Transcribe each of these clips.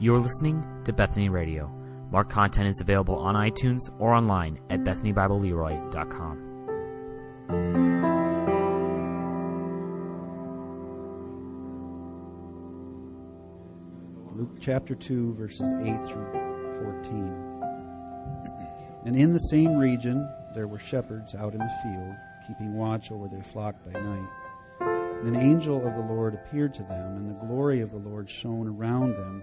You're listening to Bethany Radio. More content is available on iTunes or online at BethanyBibleLeroy.com. Luke chapter 2, verses 8 through 14. And in the same region there were shepherds out in the field, keeping watch over their flock by night. And an angel of the Lord appeared to them, and the glory of the Lord shone around them,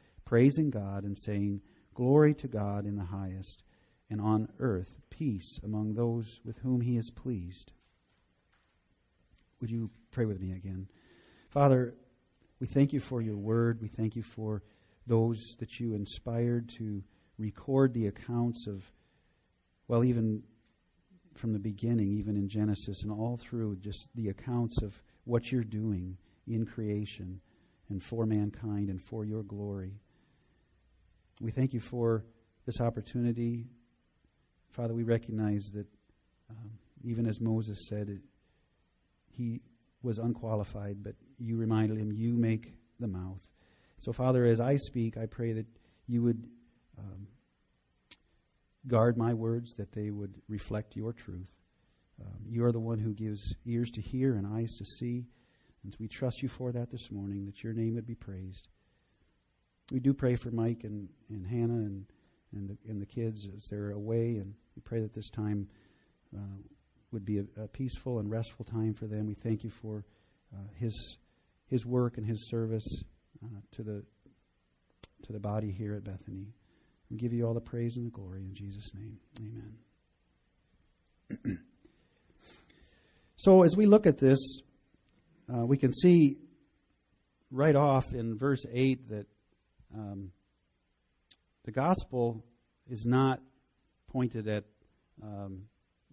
praising God and saying, Glory to God in the highest, and on earth peace among those with whom he is pleased. Would you pray with me again? Father, we thank you for your word. We thank you for those that you inspired to record the accounts of, well, even from the beginning, even in Genesis and all through, just the accounts of what you're doing in creation and for mankind and for your glory. We thank you for this opportunity. Father, we recognize that um, even as Moses said, it, he was unqualified, but you reminded him, you make the mouth. So, Father, as I speak, I pray that you would um, guard my words, that they would reflect your truth. Um, you are the one who gives ears to hear and eyes to see. And we trust you for that this morning, that your name would be praised. We do pray for Mike and, and Hannah and, and, the, and the kids as they're away, and we pray that this time uh, would be a, a, peaceful and restful time for them. We thank you for uh, his, his work and his service uh, to, the, to the body here at Bethany. We give you all the praise and the glory in Jesus' name. Amen. so, as we look at this, uh, we can see right off in verse 8 that um, the gospel is not pointed at um,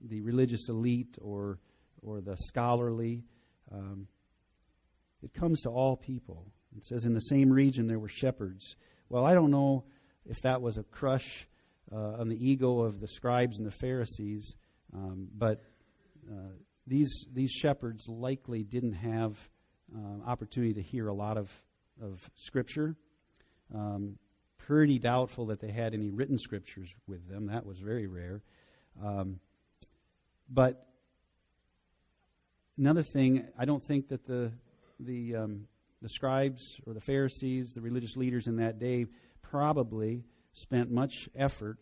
the religious elite or, or the scholarly. Um, it comes to all people. It says, In the same region there were shepherds. Well, I don't know if that was a crush uh, on the ego of the scribes and the Pharisees, um, but uh, these these shepherds likely didn't have uh, opportunity to hear a lot of of scripture. Um, pretty doubtful that they had any written scriptures with them. That was very rare. Um, but another thing, I don't think that the the um, the scribes or the Pharisees, the religious leaders in that day, probably spent much effort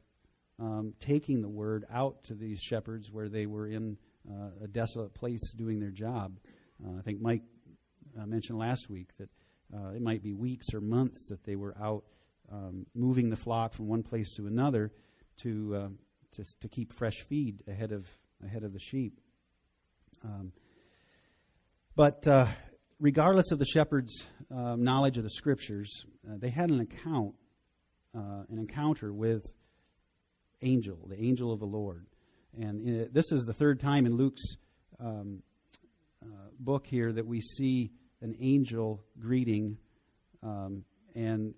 um, taking the word out to these shepherds where they were in uh, a desolate place doing their job. Uh, I think Mike uh, mentioned last week that uh, it might be weeks or months that they were out um, moving the flock from one place to another to, uh, to, to keep fresh feed ahead of ahead of the sheep. Um, but uh, regardless of the shepherds' um, knowledge of the scriptures, they had an account uh, an encounter with angel, the angel of the Lord. And uh, this is the third time in Luke's um, uh, book here that we see an angel greeting, um, and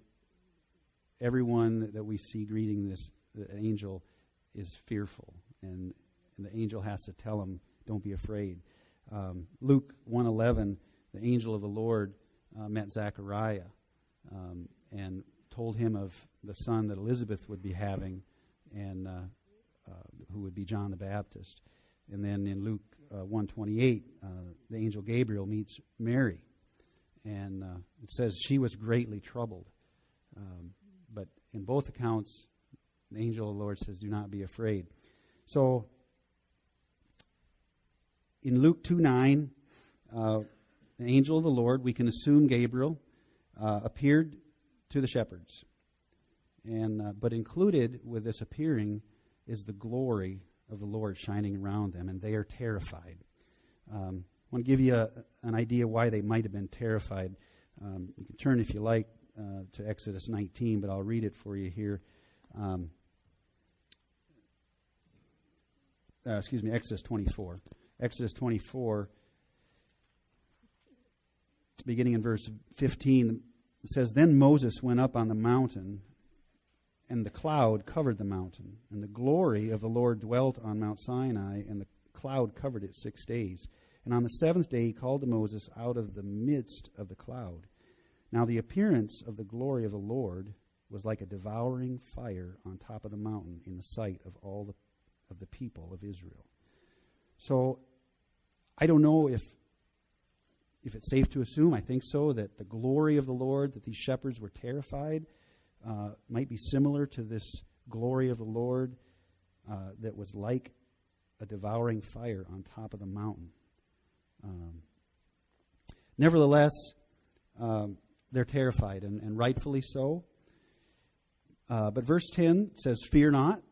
everyone that we see greeting this angel is fearful, and, and, the angel has to tell him, "Don't be afraid." Um, Luke one eleven, the angel of the Lord uh, met Zechariah, um, and told him of the son that Elizabeth would be having, and uh, uh, who would be John the Baptist. And then in Luke uh, 128, uh, the angel Gabriel meets Mary, and uh, it says she was greatly troubled. Um, but in both accounts, the angel of the Lord says, "Do not be afraid." So in Luke 2 9, uh, the angel of the Lord, we can assume Gabriel, uh, appeared to the shepherds. And, uh, but included with this appearing is the glory of the Lord shining around them, and they are terrified. Um, I want to give you a, an idea why they might have been terrified. Um, you can turn, if you like, uh, to Exodus 19, but I'll read it for you here. Um, uh, excuse me, Exodus 24. Exodus 24, beginning in verse 15, it says, Then Moses went up on the mountain, and the cloud covered the mountain, and the glory of the Lord dwelt on Mount Sinai, and the cloud covered it six days. And on the seventh day he called to Moses out of the midst of the cloud. Now the appearance of the glory of the Lord was like a devouring fire on top of the mountain in the sight of all the, of the people of Israel. So I don't know if if it's safe to assume, I think so, that the glory of the Lord, that these shepherds were terrified, uh, might be similar to this glory of the Lord uh, that was like a devouring fire on top of the mountain. Um, nevertheless, um, they're terrified, and, and rightfully so. Uh, but verse 10 says, Fear not,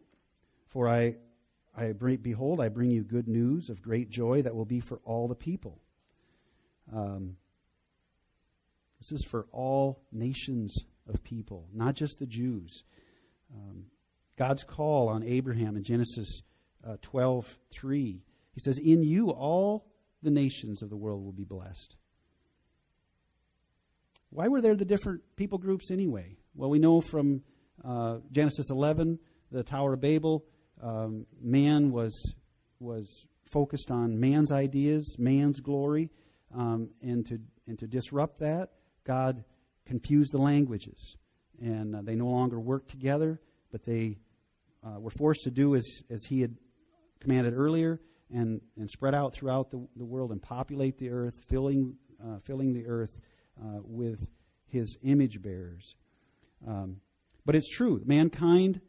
for I, I bring, behold, I bring you good news of great joy that will be for all the people. Um, this is for all nations of people, not just the Jews. Um, God's call on Abraham in Genesis uh, 12 3. He says, In you all the nations of the world will be blessed. Why were there the different people groups anyway? Well, we know from uh, Genesis 11, the Tower of Babel, um, man was, was focused on man's ideas, man's glory, um, and, to, and to disrupt that, God confused the languages. And uh, they no longer worked together, but they uh, were forced to do as, as he had commanded earlier and, and spread out throughout the, the world and populate the earth, filling, uh, filling the earth uh, with his image bearers. Um, but it's true. Mankind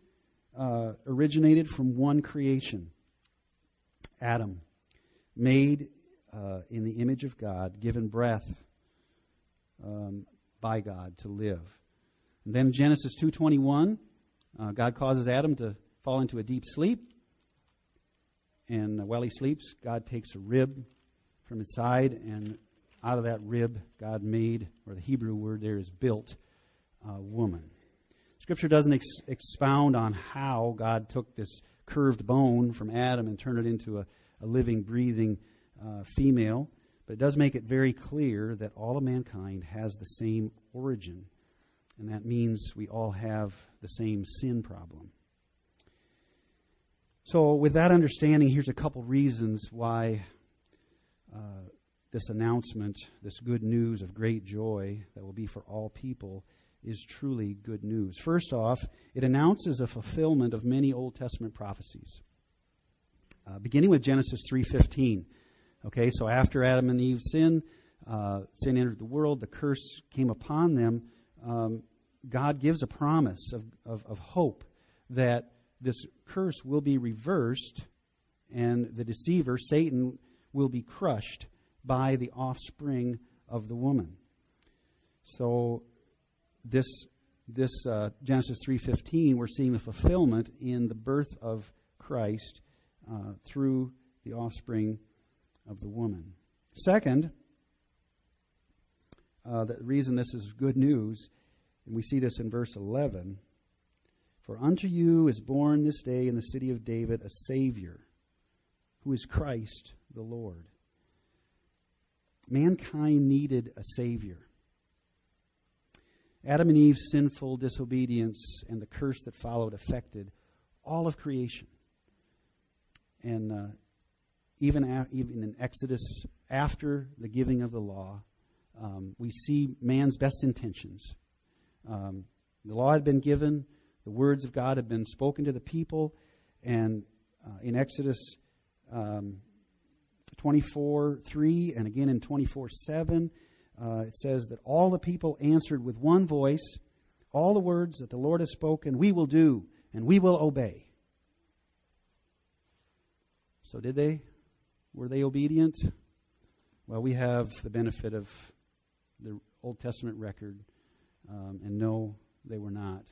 uh, originated from one creation Adam, made uh, in the image of God, given breath um, by God to live. And then Genesis 2:21, uh, God causes Adam to fall into a deep sleep, and while he sleeps, God takes a rib from his side, and out of that rib, God made, or the Hebrew word there is built, a woman. Scripture doesn't ex- expound on how God took this curved bone from Adam and turned it into a, a living, breathing uh, female, but it does make it very clear that all of mankind has the same origin, and that means we all have the same sin problem. So, with that understanding, here's a couple reasons why uh, this announcement, this good news of great joy that will be for all people, is truly good news. First off, it announces a fulfillment of many Old Testament prophecies. Uh, beginning with Genesis 3:15. Okay, so after Adam and Eve sinned, uh, sin entered the world, the curse came upon them. Um, God gives a promise of, of, of hope that this curse will be reversed and the deceiver, Satan, will be crushed by the offspring of the woman. So this this uh, Genesis 3:15 we're seeing the fulfillment in the birth of Christ uh, through the offspring of the woman. Second, uh, the reason this is good news, and we see this in verse 11 For unto you is born this day in the city of David a Savior, who is Christ the Lord. Mankind needed a Savior. Adam and Eve's sinful disobedience and the curse that followed affected all of creation. And uh, even, a, even in Exodus, after the giving of the law, um, we see man's best intentions. Um, the law had been given, the words of God have been spoken to the people, and uh, in Exodus um, 24 3 and again in 24 7, uh, it says that all the people answered with one voice, All the words that the Lord has spoken, we will do, and we will obey. So, did they? Were they obedient? Well, we have the benefit of the Old Testament record, um, and no, they were not.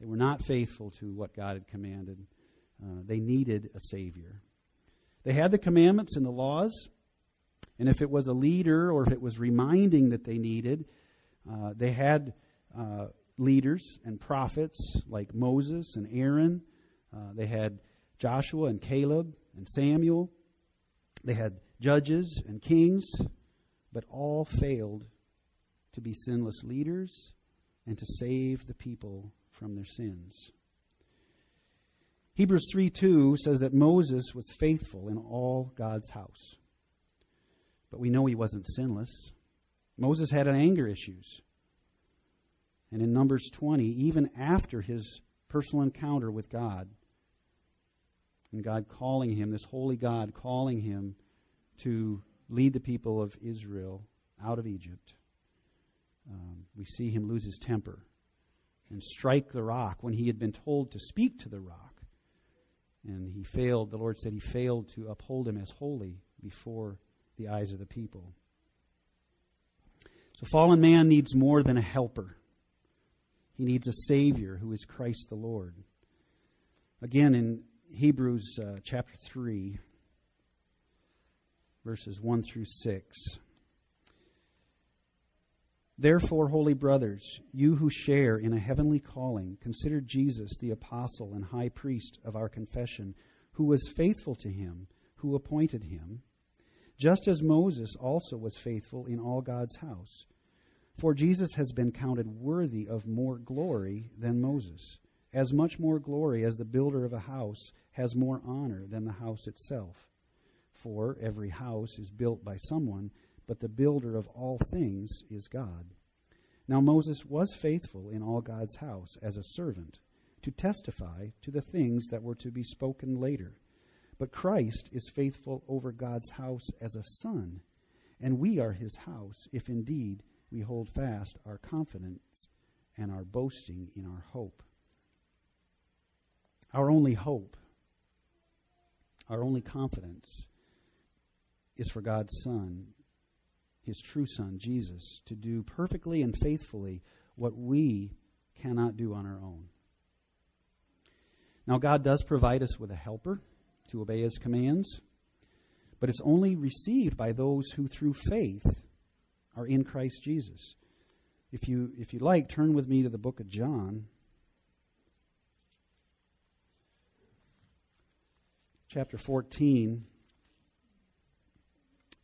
They were not faithful to what God had commanded. Uh, they needed a Savior. They had the commandments and the laws, and if it was a leader or if it was reminding that they needed, uh, they had uh, leaders and prophets like Moses and Aaron. Uh, they had Joshua and Caleb and Samuel. They had judges and kings, but all failed to be sinless leaders and to save the people from their sins. Hebrews 3 2 says that Moses was faithful in all God's house. But we know he wasn't sinless. Moses had anger issues. And in Numbers 20, even after his personal encounter with God, and God calling him, this holy God calling him to lead the people of Israel out of Egypt, um, we see him lose his temper and strike the rock when he had been told to speak to the rock. And he failed, the Lord said he failed to uphold him as holy before the eyes of the people. So, fallen man needs more than a helper. He needs a Savior who is Christ the Lord. Again, in Hebrews uh, chapter 3, verses 1 through 6. Therefore, holy brothers, you who share in a heavenly calling, consider Jesus the apostle and high priest of our confession, who was faithful to him who appointed him, just as Moses also was faithful in all God's house. For Jesus has been counted worthy of more glory than Moses, as much more glory as the builder of a house has more honor than the house itself. For every house is built by someone but the builder of all things is God. Now Moses was faithful in all God's house as a servant to testify to the things that were to be spoken later. But Christ is faithful over God's house as a son, and we are his house if indeed we hold fast our confidence and our boasting in our hope. Our only hope, our only confidence is for God's Son his true Son, Jesus, to do perfectly and faithfully what we cannot do on our own. Now, God does provide us with a helper to obey his commands, but it's only received by those who, through faith, are in Christ Jesus. If you, if you like, turn with me to the book of John, chapter 14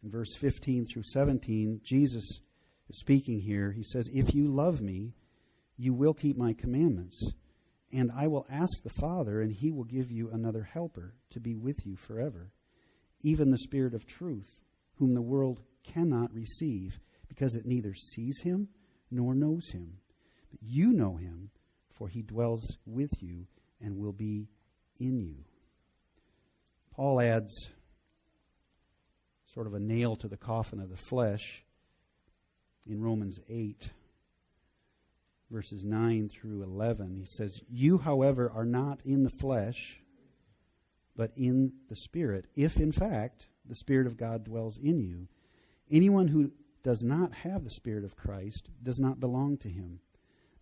in verse 15 through 17, Jesus is speaking here. He says, If you love me, you will keep my commandments. And I will ask the Father, and he will give you another helper to be with you forever, even the Spirit of truth, whom the world cannot receive, because it neither sees him nor knows him. But you know him, for he dwells with you and will be in you. Paul adds, sort of a nail to the coffin of the flesh in Romans 8, verses 9 through 11. He says, You, however, are not in the flesh, but in the Spirit, if in fact the Spirit of God dwells in you. Anyone who does not have the Spirit of Christ does not belong to him.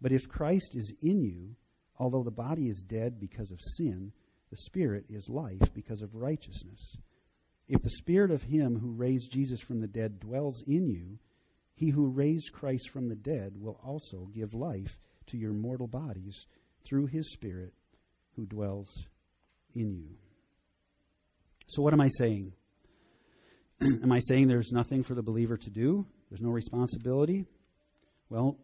But if Christ is in you, although the body is dead because of sin, the Spirit is life because of righteousness. If the spirit of him who raised Jesus from the dead dwells in you, he who raised Christ from the dead will also give life to your mortal bodies through his spirit who dwells in you. So, what am I saying? am I saying there's nothing for the believer to do? There's no responsibility? Well,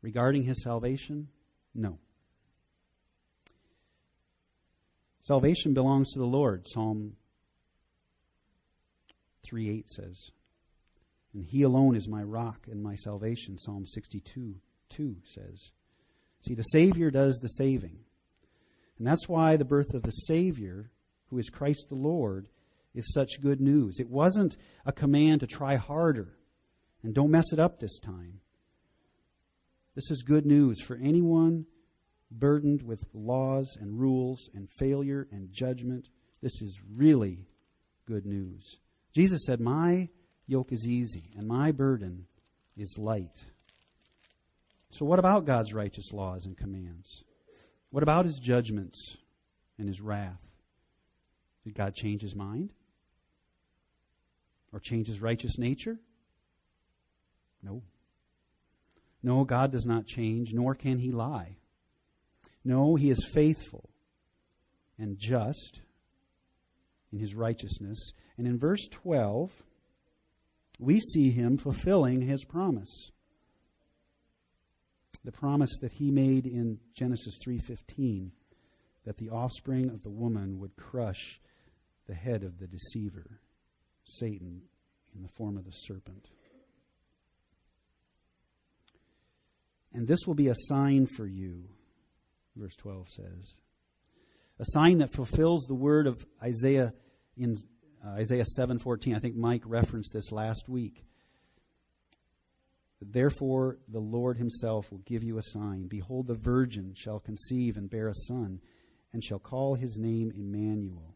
regarding his salvation, no. Salvation belongs to the Lord. Psalm 3 8 says. And he alone is my rock and my salvation, Psalm 62 2 says. See, the Savior does the saving. And that's why the birth of the Savior, who is Christ the Lord, is such good news. It wasn't a command to try harder and don't mess it up this time. This is good news for anyone burdened with laws and rules and failure and judgment. This is really good news. Jesus said, My yoke is easy and my burden is light. So, what about God's righteous laws and commands? What about his judgments and his wrath? Did God change his mind? Or change his righteous nature? No. No, God does not change, nor can he lie. No, he is faithful and just in his righteousness. And in verse 12, we see him fulfilling his promise. The promise that he made in Genesis 3:15 that the offspring of the woman would crush the head of the deceiver, Satan, in the form of the serpent. And this will be a sign for you, verse 12 says. A sign that fulfills the word of Isaiah in uh, Isaiah 7:14. I think Mike referenced this last week. Therefore the Lord himself will give you a sign. Behold the virgin shall conceive and bear a son and shall call his name Emmanuel.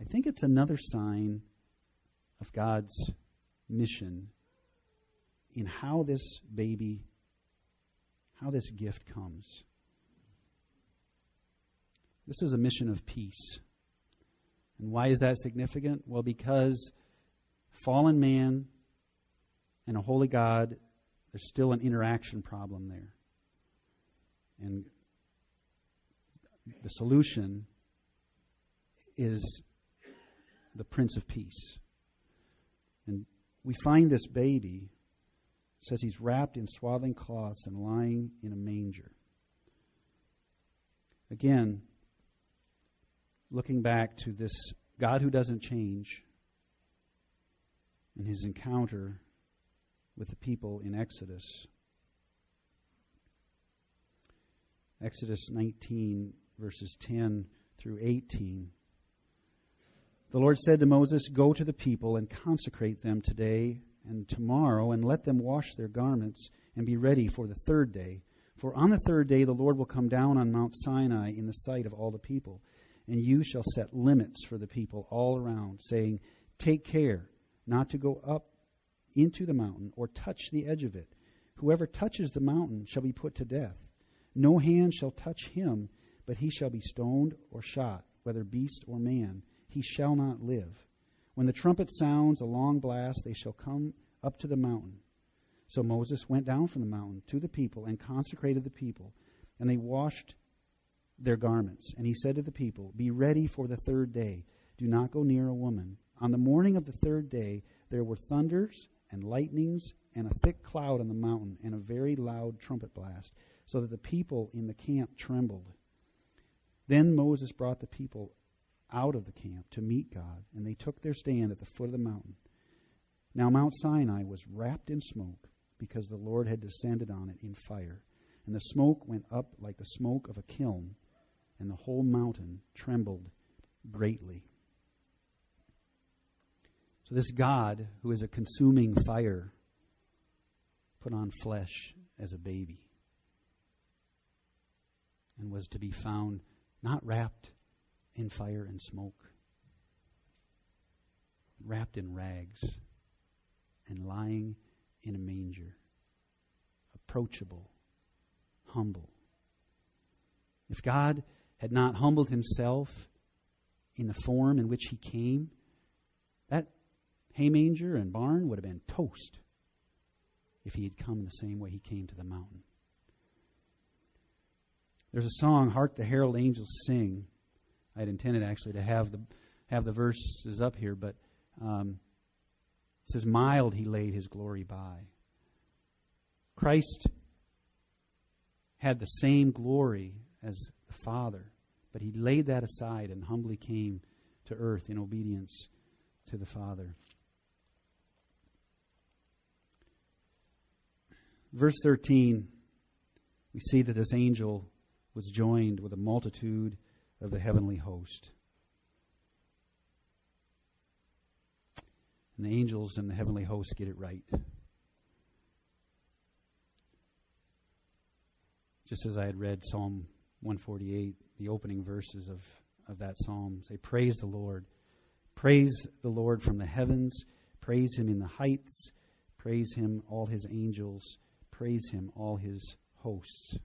I think it's another sign of God's mission in how this baby, how this gift comes. This is a mission of peace. And why is that significant? Well, because fallen man and a holy God, there's still an interaction problem there. And the solution is the Prince of Peace. And we find this baby, says he's wrapped in swaddling cloths and lying in a manger. Again, looking back to this God who doesn't change and his encounter with the people in Exodus. Exodus 19, verses 10 through 18. The Lord said to Moses, Go to the people and consecrate them today and tomorrow, and let them wash their garments and be ready for the third day. For on the third day the Lord will come down on Mount Sinai in the sight of all the people, and you shall set limits for the people all around, saying, Take care not to go up into the mountain or touch the edge of it. Whoever touches the mountain shall be put to death. No hand shall touch him, but he shall be stoned or shot, whether beast or man. He shall not live. When the trumpet sounds a long blast, they shall come up to the mountain. So Moses went down from the mountain to the people and consecrated the people, and they washed their garments. And he said to the people, Be ready for the third day. Do not go near a woman. On the morning of the third day, there were thunders and lightnings and a thick cloud on the mountain and a very loud trumpet blast, so that the people in the camp trembled. Then Moses brought the people out of the camp to meet God, and they took their stand at the foot of the mountain. Now Mount Sinai was wrapped in smoke, because the Lord had descended on it in fire. And the smoke went up like the smoke of a kiln, and the whole mountain trembled greatly. So, this God, who is a consuming fire, put on flesh as a baby and was to be found not wrapped in fire and smoke, wrapped in rags and lying in a manger, approachable, humble. If God had not humbled himself in the form in which he came, that hay manger and barn would have been toast if he had come the same way he came to the mountain. There's a song, Hark the Herald Angels Sing. I had intended actually to have the have the verses up here, but um, it says, Mild he laid his glory by. Christ had the same glory as the Father, but he laid that aside and humbly came to earth in obedience to the Father. Verse 13, we see that this angel was joined with a multitude of the heavenly host. And the angels and the heavenly host get it right. Just as I had read Psalm 148, the opening verses of, of that psalm say, Praise the Lord. Praise the Lord from the heavens. Praise him in the heights. Praise him, all his angels. Praise him, all his hosts.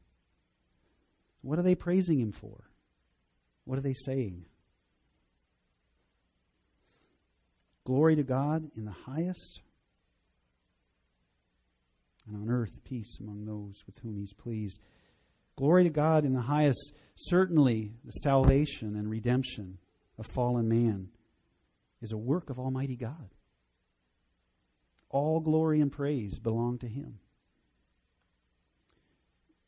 What are they praising him for? What are they saying? Glory to God in the highest. and on earth peace among those with whom he's pleased. Glory to God in the highest. Certainly, the salvation and redemption of fallen man is a work of Almighty God. All glory and praise belong to him.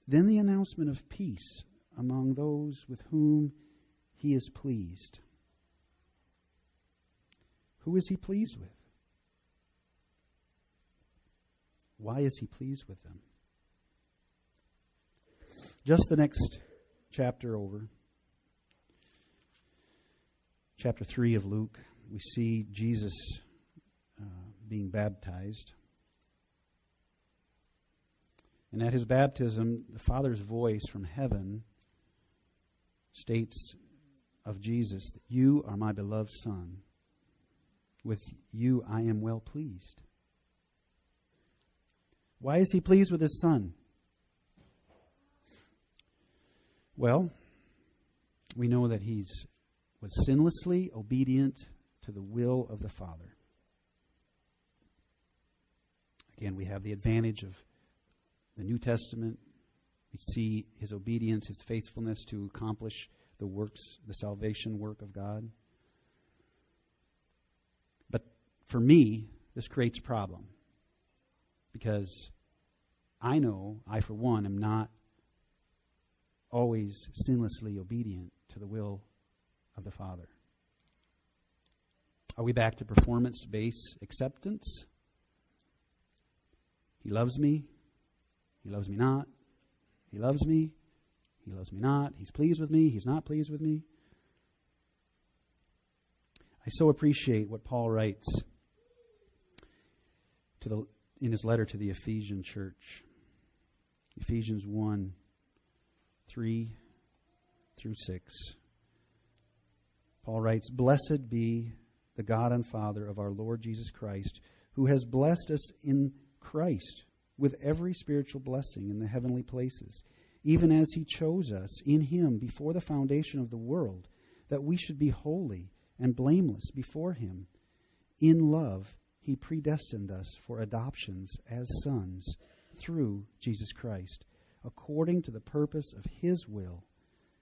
Then the announcement of peace among those with whom he is pleased. Who is he pleased with? Why is he pleased with them? Just the next chapter over, chapter 3 of Luke, we see Jesus uh, being baptized. And at his baptism, the Father's voice from heaven states of Jesus that you are my beloved Son. With you I am well pleased. Why is he pleased with his Son? Well, we know that he's was sinlessly obedient to the will of the Father. Again, we have the advantage of the New Testament. We see his obedience, his faithfulness to accomplish the works, the salvation work of God. But for me, this creates a problem because I know I, for one, am not always sinlessly obedient to the will of the Father. Are we back to performance based acceptance? He loves me. He loves me not. He loves me. He loves me not. He's pleased with me. He's not pleased with me. I so appreciate what Paul writes to the, in his letter to the Ephesian church. Ephesians 1 3 through 6. Paul writes, Blessed be the God and Father of our Lord Jesus Christ, who has blessed us in Christ with every spiritual blessing in the heavenly places, even as he chose us in him before the foundation of the world, that we should be holy and blameless before him. In love, he predestined us for adoptions as sons through Jesus Christ, according to the purpose of his will,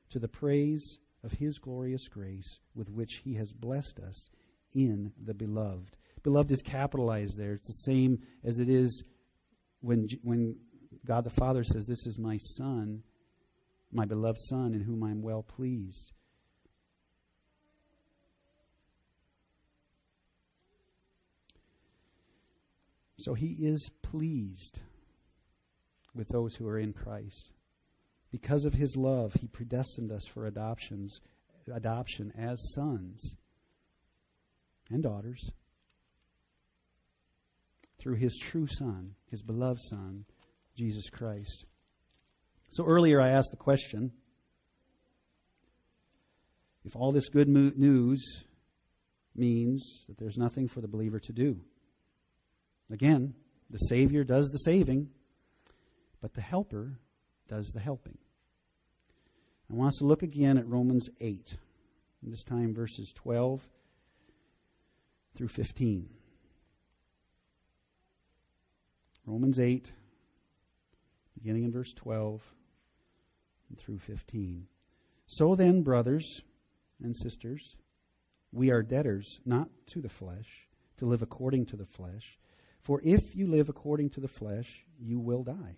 to the praise of his glorious grace with which he has blessed us in the beloved. Beloved is capitalized there. It's the same as it is when, when God the Father says, This is my Son, my beloved Son, in whom I am well pleased. So he is pleased with those who are in Christ. Because of his love, he predestined us for adoptions, adoption as sons and daughters through his true Son, his beloved Son, Jesus Christ. So earlier I asked the question if all this good news means that there's nothing for the believer to do. Again, the Savior does the saving, but the Helper does the helping. I want us to look again at Romans 8, this time verses 12 through 15. Romans 8, beginning in verse 12 and through 15. So then, brothers and sisters, we are debtors not to the flesh, to live according to the flesh. For if you live according to the flesh, you will die.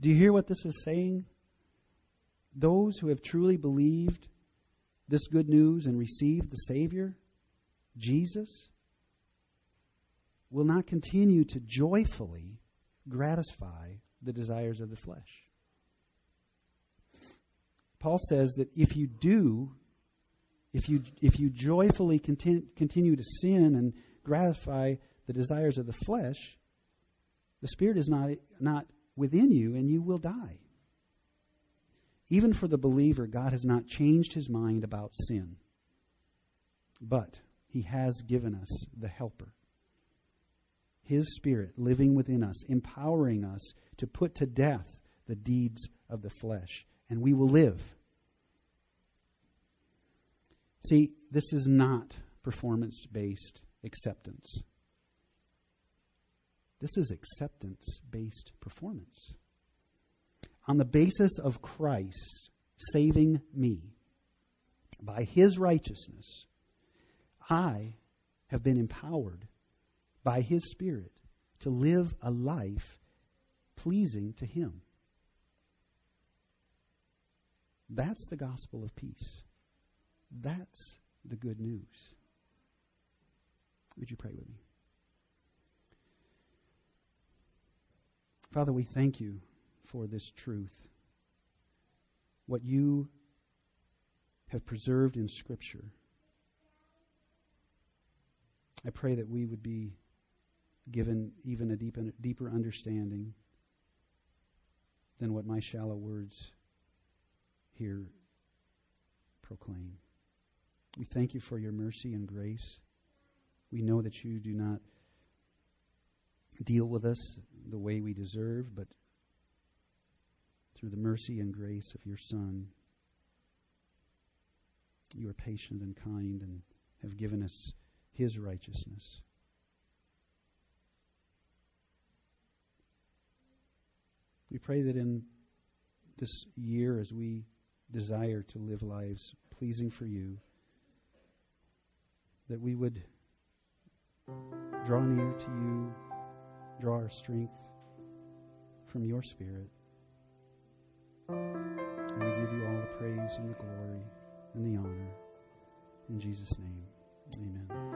Do you hear what this is saying? Those who have truly believed this good news and received the Savior, Jesus, will not continue to joyfully gratify the desires of the flesh. Paul says that if you do, if you, if you joyfully continue, continue to sin and gratify the desires of the flesh, The Spirit is not, not within you, and you will die. Even for the believer, God has not changed his mind about sin. But he has given us the Helper. His Spirit living within us, empowering us to put to death the deeds of the flesh, and we will live. See, this is not performance based acceptance. This is acceptance based performance. On the basis of Christ saving me by his righteousness, I have been empowered by his Spirit to live a life pleasing to him. That's the gospel of peace. That's the good news. Would you pray with me? Father, we thank you for this truth. What you have preserved in Scripture. I pray that we would be given even a deep, deeper understanding than what my shallow words here proclaim. We thank you for your mercy and grace. We know that you do not deal with us the way we deserve, but through the mercy and grace of your Son, you are patient and kind and have given us his righteousness. We pray that in this year, as we desire to live lives pleasing for you, that we would draw near to you, draw our strength from your Spirit. And we give you all the praise and the glory and the honor. In Jesus' name, amen.